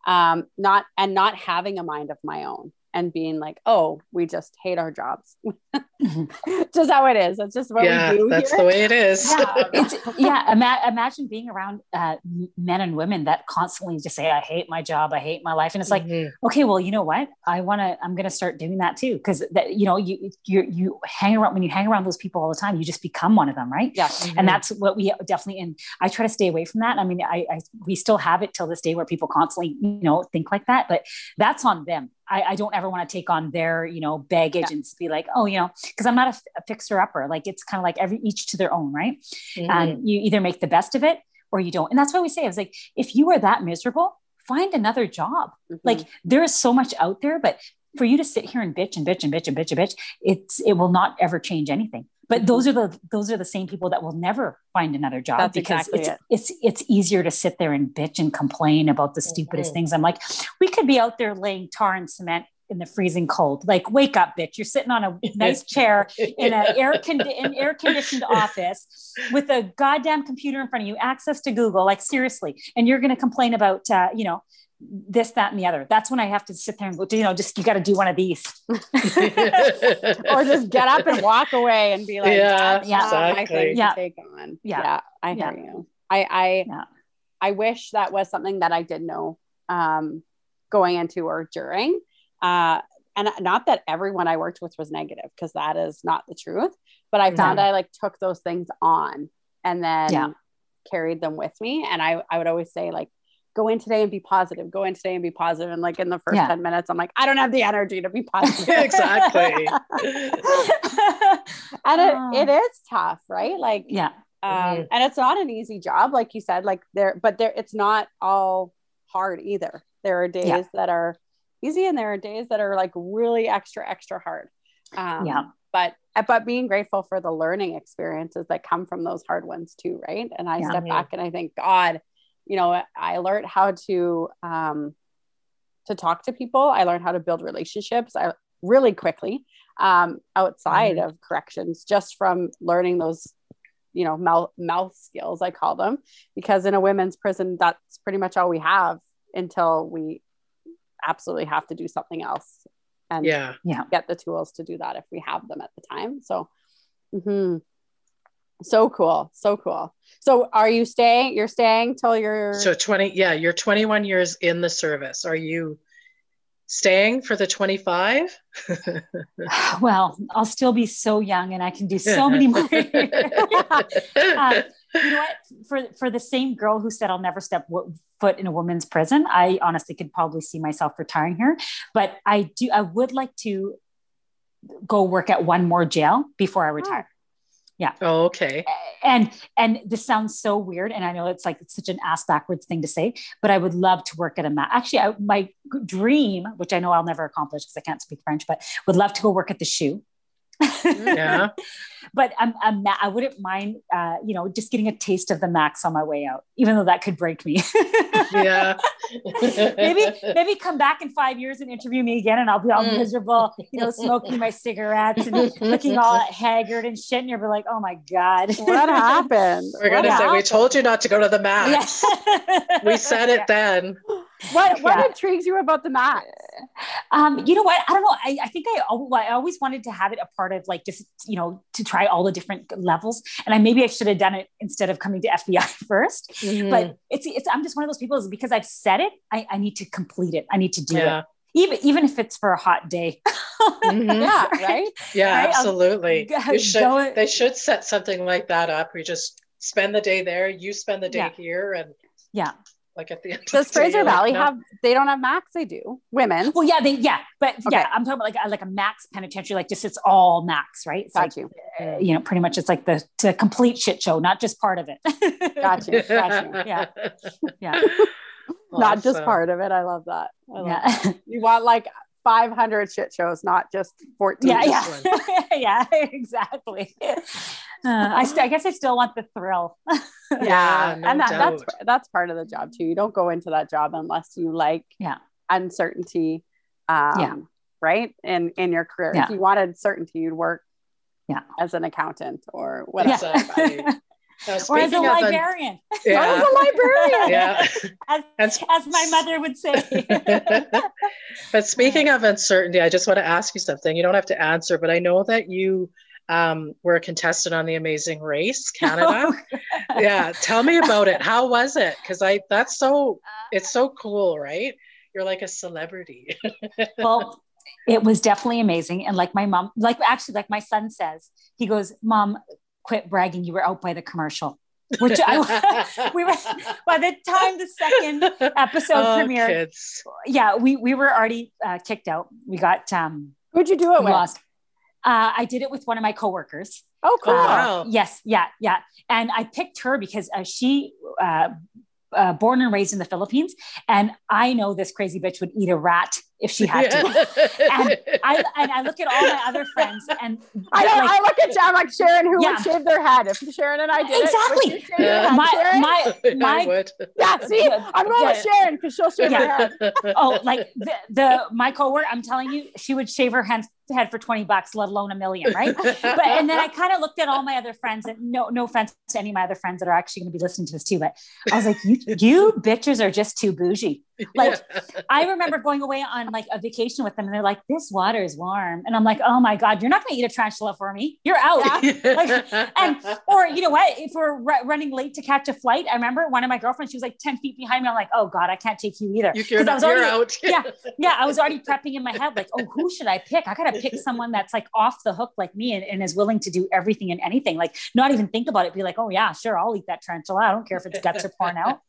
Um not and not having a mind of my own and being like, oh, we just hate our jobs. just how it is. That's just what yeah, we do. That's here. the way it is. yeah, it's, yeah ima- imagine being around uh, men and women that constantly just say, I hate my job. I hate my life. And it's like, mm-hmm. okay, well, you know what? I want to, I'm going to start doing that too. Cause that, you know, you, you, you hang around, when you hang around those people all the time, you just become one of them. Right. Yeah. Mm-hmm. And that's what we definitely, and I try to stay away from that. I mean, I, I, we still have it till this day where people constantly, you know, think like that, but that's on them I, I, don't ever want to take on their, you know, baggage yeah. and be like, oh, you know, because I'm not a, a, fixer upper. Like it's kind of like every each to their own, right? Mm-hmm. And you either make the best of it or you don't. And that's why we say I was like, if you are that miserable, find another job. Mm-hmm. Like there is so much out there, but for you to sit here and bitch and bitch and bitch and bitch and bitch, it's it will not ever change anything but those are the those are the same people that will never find another job That's because exactly it's, it. it's it's easier to sit there and bitch and complain about the stupidest mm-hmm. things. I'm like, we could be out there laying tar and cement in the freezing cold. Like, wake up, bitch! You're sitting on a nice chair in an air con- an air conditioned office with a goddamn computer in front of you, access to Google. Like, seriously, and you're going to complain about uh, you know this, that, and the other. That's when I have to sit there and go, you know, just you got to do one of these, or just get up and walk away and be like, yeah, yeah, exactly. yeah. take on. Yeah, yeah I hear yeah. you. I, I, yeah. I wish that was something that I did know um, going into or during. Uh, and not that everyone I worked with was negative, because that is not the truth. But I found I like took those things on and then carried them with me. And I, I would always say like go in today and be positive go in today and be positive. positive and like in the first yeah. 10 minutes i'm like i don't have the energy to be positive exactly and it, it is tough right like yeah um, mm-hmm. and it's not an easy job like you said like there but there it's not all hard either there are days yeah. that are easy and there are days that are like really extra extra hard um, yeah but but being grateful for the learning experiences that come from those hard ones too right and i yeah. step back and i think god you know i learned how to um, to talk to people i learned how to build relationships I, really quickly um, outside mm-hmm. of corrections just from learning those you know mouth mouth skills i call them because in a women's prison that's pretty much all we have until we absolutely have to do something else and yeah yeah get the tools to do that if we have them at the time so mm-hmm. So cool. So cool. So are you staying? You're staying till you're so 20. Yeah, you're 21 years in the service. Are you staying for the 25? well, I'll still be so young and I can do so many more. um, you know what? For for the same girl who said I'll never step w- foot in a woman's prison, I honestly could probably see myself retiring here. But I do. I would like to go work at one more jail before I retire. Yeah. Oh, okay. And and this sounds so weird, and I know it's like it's such an ass backwards thing to say, but I would love to work at a mat. Actually, I, my dream, which I know I'll never accomplish because I can't speak French, but would love to go work at the SHU. Yeah. but I'm, I'm, I wouldn't mind, uh, you know, just getting a taste of the max on my way out, even though that could break me. yeah. maybe, maybe come back in five years and interview me again, and I'll be all mm. miserable, you know, smoking my cigarettes and looking all haggard and shit. And you'll be like, oh my God. What happened? We're going to say, we told you not to go to the max. Yeah. we said it yeah. then. What what yeah. intrigues you about the mat? Um, you know what? I don't know. I, I think I, I always wanted to have it a part of like just you know to try all the different levels, and I maybe I should have done it instead of coming to FVI 1st mm-hmm. But it's it's I'm just one of those people because I've said it. I, I need to complete it. I need to do yeah. it even even if it's for a hot day. mm-hmm. Yeah, right. Yeah, right? absolutely. Should, they should set something like that up. We just spend the day there. You spend the day yeah. here, and yeah, Like at the end. Does Fraser Valley like, have? They don't have max. They do. Women. Well, yeah, they yeah, but okay. yeah, I'm talking about like a, like a max penitentiary. Like just it's all max, right? It's Got like, you. Uh, you know, pretty much it's like the to complete shit show, not just part of it. Got you. Got you. Yeah. Yeah. Awesome. Not just part of it. I love that. I love yeah. That. You want like 500 shit shows, not just 14. Yeah, yeah, yeah, exactly. Uh, I, st- I guess I still want the thrill. Yeah, yeah no and that, that's that's part of the job too. You don't go into that job unless you like yeah uncertainty. Um, yeah. Right in in your career, yeah. if you wanted certainty, you'd work yeah as an accountant or whatever. Yeah. Uh, or as a librarian. Yeah. as a librarian. yeah. As, as, as my mother would say. but speaking of uncertainty, I just want to ask you something. You don't have to answer, but I know that you um, were a contestant on The Amazing Race Canada. Oh, yeah. Tell me about it. How was it? Because I that's so it's so cool, right? You're like a celebrity. well, it was definitely amazing. And like my mom, like actually, like my son says, he goes, Mom, quit bragging you were out by the commercial which I we were by the time the second episode oh, premiered. Kids. Yeah, we we were already uh, kicked out. We got um who'd you do it with? Lost. Uh, I did it with one of my coworkers. Oh, cool! Uh, wow. Yes, yeah, yeah. And I picked her because uh, she uh, uh, born and raised in the Philippines, and I know this crazy bitch would eat a rat if she had to. and I and I look at all my other friends, and I, like, I look at John like Sharon, who yeah. would shave their head if Sharon and I did exactly. It, yeah. my my my yeah. See, I'm going with Sharon because she'll shave yeah. her head. oh, like the, the my coworker, I'm telling you, she would shave her hands head for 20 bucks, let alone a million, right? but and then I kind of looked at all my other friends, and no, no offense to any of my other friends that are actually going to be listening to this too, but I was like, you, you bitches are just too bougie. Like yeah. I remember going away on like a vacation with them, and they're like, "This water is warm," and I'm like, "Oh my god, you're not going to eat a tarantula for me. You're out." Yeah. like, and or you know what? If we're r- running late to catch a flight, I remember one of my girlfriends. She was like ten feet behind me. I'm like, "Oh god, I can't take you either." Because I was already out. yeah, yeah. I was already prepping in my head, like, "Oh, who should I pick? I got to pick someone that's like off the hook like me and, and is willing to do everything and anything. Like, not even think about it. Be like, "Oh yeah, sure, I'll eat that tarantula. I don't care if its guts are pouring out."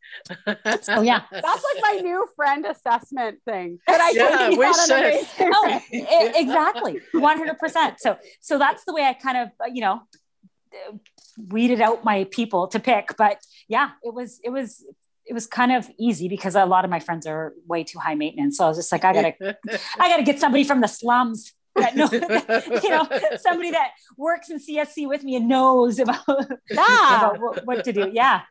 Oh yeah, that's like my new friend assessment thing. But I yeah, we should. oh, exactly, one hundred percent. So, so that's the way I kind of, uh, you know, uh, weeded out my people to pick. But yeah, it was, it was, it was kind of easy because a lot of my friends are way too high maintenance. So I was just like, I gotta, I gotta get somebody from the slums that knows, you know, somebody that works in CSC with me and knows about, yeah. about what, what to do. Yeah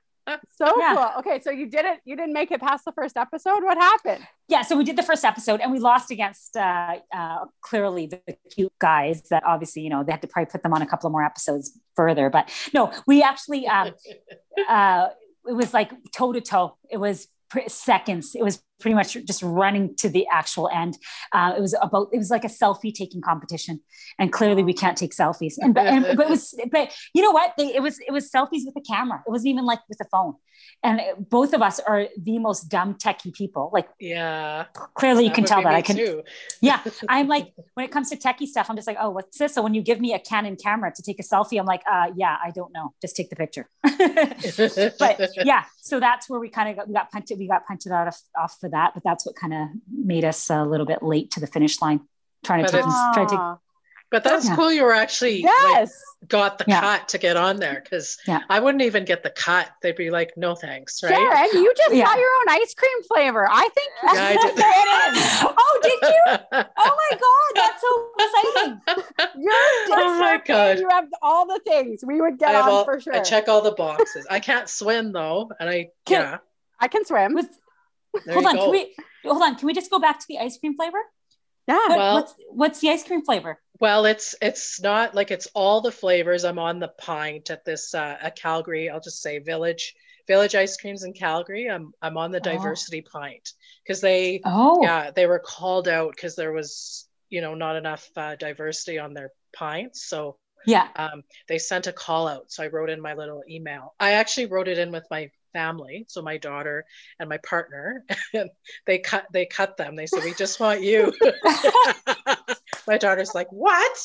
so yeah. cool. Okay, so you did it. You didn't make it past the first episode. What happened? Yeah, so we did the first episode and we lost against uh, uh, clearly the, cute guys. That obviously, you know, they had to probably put them on a couple of more episodes further. But no, we actually. Um, uh, it was like toe to toe. It was seconds. It was pretty much just running to the actual end. Uh, it was about it was like a selfie taking competition, and clearly we can't take selfies. And but, and, but it was but you know what? They, it was it was selfies with a camera. It wasn't even like with a phone. And it, both of us are the most dumb techie people. Like yeah, clearly you can tell that I can. Too. yeah, I'm like when it comes to techie stuff, I'm just like, oh, what's this? So when you give me a Canon camera to take a selfie, I'm like, uh, yeah, I don't know. Just take the picture. but yeah, so that's where we kind of got, we got punted. We got punted out of, off for that but that's what kind of made us a little bit late to the finish line trying to take, try to ah. but that's yeah. cool. You were actually yes. Like, got the yeah. cut to get on there because yeah. I wouldn't even get the cut. They'd be like, "No thanks." Right? Sharon, you just got your own ice cream flavor. I think you yeah, I did. oh, did you? Oh my god, that's so exciting! You're oh my god, you have all the things we would get on all, for sure. I check all the boxes. I can't swim though, and I can, yeah, I can swim. With, hold on, go. can we hold on? Can we just go back to the ice cream flavor? Yeah. What, well, what's what's the ice cream flavor? Well, it's it's not like it's all the flavors. I'm on the pint at this uh, at Calgary. I'll just say Village Village Ice Creams in Calgary. I'm I'm on the oh. diversity oh. pint because they oh yeah they were called out because there was you know not enough uh, diversity on their pints. So yeah, um, they sent a call out. So I wrote in my little email. I actually wrote it in with my family so my daughter and my partner and they cut they cut them they said we just want you My daughter's like, what?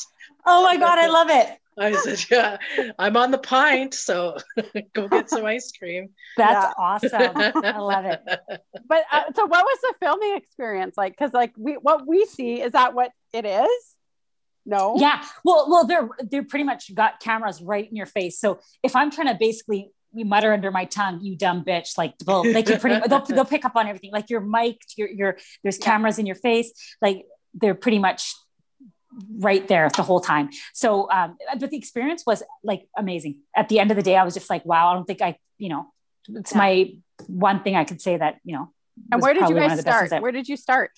Oh my God, I love it. I said, yeah, I'm on the pint, so go get some ice cream. That's yeah. awesome. I love it. But uh, so, what was the filming experience like? Because like we, what we see is that what it is. No. Yeah. Well, well, they're they're pretty much got cameras right in your face. So if I'm trying to basically you mutter under my tongue, you dumb bitch. Like they'll, they can pretty, they'll, they'll pick up on everything. Like you're mic'd, you're, you're there's cameras in your face. Like they're pretty much right there the whole time. So, um, but the experience was like amazing. At the end of the day, I was just like, wow, I don't think I, you know, it's yeah. my one thing I could say that, you know. And where did you guys start? Where did you start?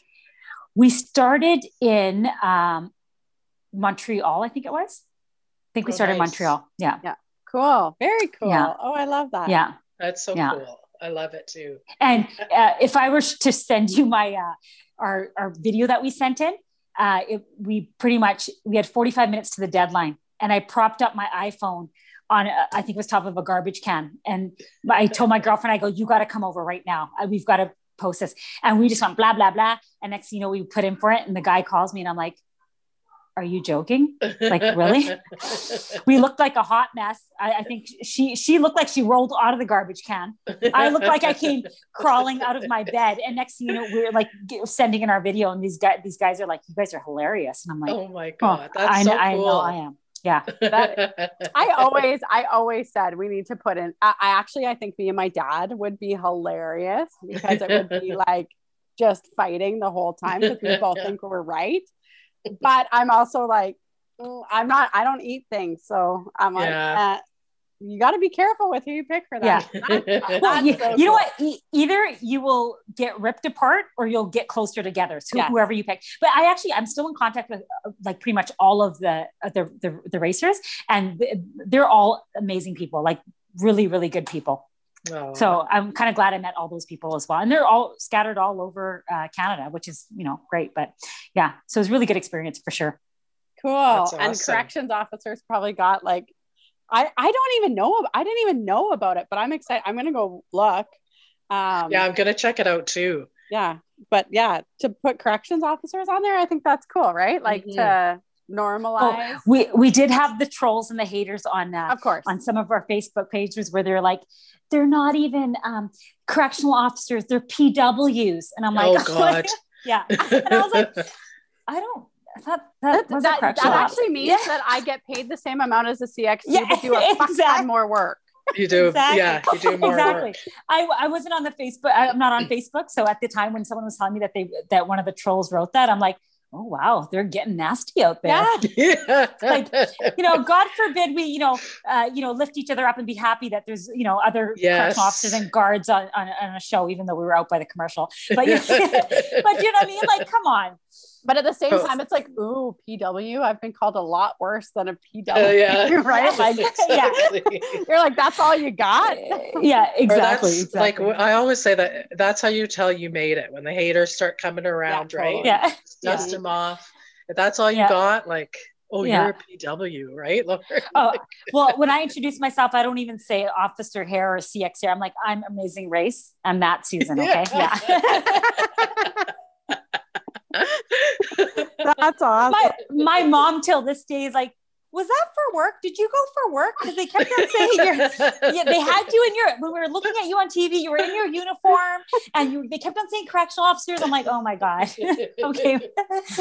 We started in um, Montreal, I think it was. I think we oh, started nice. in Montreal. Yeah. Yeah. Cool. Very cool. Yeah. Oh, I love that. Yeah. That's so yeah. cool. I love it too. And uh, if I were to send you my uh, our our video that we sent in, uh, it, we pretty much we had 45 minutes to the deadline and i propped up my iphone on a, I think it was top of a garbage can and i told my girlfriend i go you got to come over right now we've got to post this and we just went blah blah blah and next you know we put in for it and the guy calls me and i'm like are you joking? Like, really? we looked like a hot mess. I, I, think she she looked like she rolled out of the garbage can. I looked like I came crawling out of my bed. And next thing you know, we are like sending in our video, and these guys these guys are like, "You guys are hilarious." And I'm like, "Oh my god, oh, that's I, so cool." I know I am. Yeah. That, I always, I always said we need to put in. I, I actually, I think me and my dad would be hilarious because it would be like just fighting the whole time because we both think we're right but I'm also like, mm, I'm not, I don't eat things. So I'm like, yeah. uh, you got to be careful with who you pick for that. Yeah. well, you, so you know what? E- either you will get ripped apart or you'll get closer together. So yeah. whoever you pick. But I actually, I'm still in contact with uh, like pretty much all of the, uh, the, the, the racers and they're all amazing people, like really, really good people. Oh. So I'm kind of glad I met all those people as well, and they're all scattered all over uh, Canada, which is you know great. But yeah, so it it's really good experience for sure. Cool. Awesome. And corrections officers probably got like, I I don't even know. I didn't even know about it, but I'm excited. I'm gonna go look. Um, yeah, I'm gonna check it out too. Yeah, but yeah, to put corrections officers on there, I think that's cool, right? Like mm-hmm. to normalize. Oh, we we did have the trolls and the haters on uh, of course on some of our Facebook pages where they're like, they're not even um, correctional officers; they're PWs, and I'm like, oh god, yeah. And I was like, I don't. I thought that, that, that, that actually means yeah. that I get paid the same amount as a CXC, yeah, but do a fuck exactly. more work. You do, exactly. yeah, you do more exactly. Work. I, I wasn't on the Facebook. I'm not on Facebook, so at the time when someone was telling me that they that one of the trolls wrote that, I'm like, oh wow. They're getting nasty out there. Yeah. like you know god forbid we you know uh, you know lift each other up and be happy that there's you know other yes. officers and guards on, on, on, a show even though we were out by the commercial. But you, but you know what i mean? Like come on but at the same oh. time, it's like, ooh, PW. I've been called a lot worse than a PW, uh, yeah. right? Like, yeah, you're like, that's all you got. yeah, exactly, exactly. Like I always say that that's how you tell you made it when the haters start coming around, yeah, right? Yeah, dust yeah. them off. If that's all you yeah. got, like, oh, you're a PW, right? oh, well, when I introduce myself, I don't even say Officer Hair or CX Hair. I'm like, I'm Amazing Race. I'm Matt Susan. Okay, yeah. That's awesome. My, my mom till this day is like, was that for work? Did you go for work? Because they kept on saying you're, yeah, they had you in your, when we were looking at you on TV, you were in your uniform and you, they kept on saying correctional officers. I'm like, oh my God. okay. That's,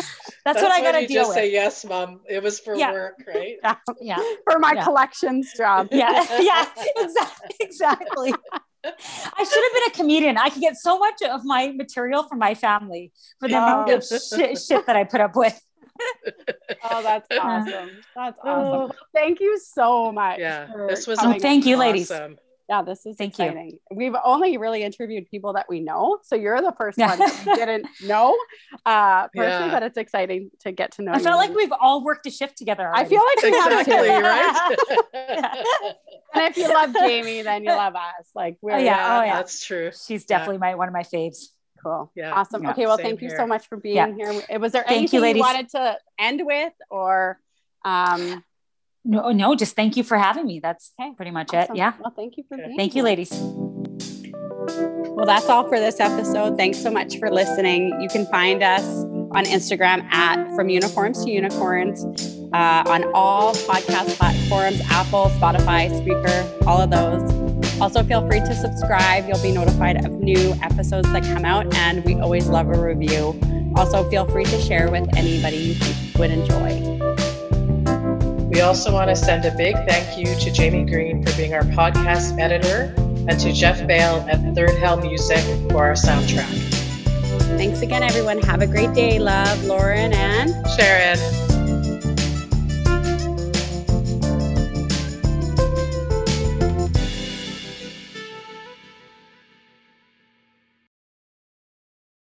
That's, what I got to deal with. I just say, yes, mom. It was for yeah. work, right? Yeah. For my yeah. collections job. Yeah. Yeah. Exactly. Exactly. I should have been a comedian. I could get so much of my material from my family for the amount of shit, shit that I put up with. oh, that's awesome. That's awesome. Oh. Thank you so much. Yeah, this was. Oh, thank you, ladies. Yeah, this is Thank exciting. You. We've only really interviewed people that we know, so you're the first yeah. one that didn't know uh, personally, yeah. but it's exciting to get to know. I felt like we've all worked a shift together. Already. I feel like we exactly, have too, right? yeah. And if you love Jamie, then you love us. Like we're oh, yeah, oh yeah, that's true. She's definitely my one of my faves. Cool. Yeah. Awesome. Okay. Well, thank you so much for being here. Was there thank anything you, you wanted to end with or? Um, no, no, just thank you for having me. That's okay. pretty much awesome. it. Yeah. Well, thank you for being Thank here. you, ladies. Well, that's all for this episode. Thanks so much for listening. You can find us on Instagram at From Uniforms to Unicorns, uh, on all podcast platforms Apple, Spotify, Spreaker, all of those. Also, feel free to subscribe. You'll be notified of new episodes that come out, and we always love a review. Also, feel free to share with anybody you think would enjoy. We also want to send a big thank you to Jamie Green for being our podcast editor and to Jeff Bale at Third Hell Music for our soundtrack. Thanks again, everyone. Have a great day. Love, Lauren and Sharon.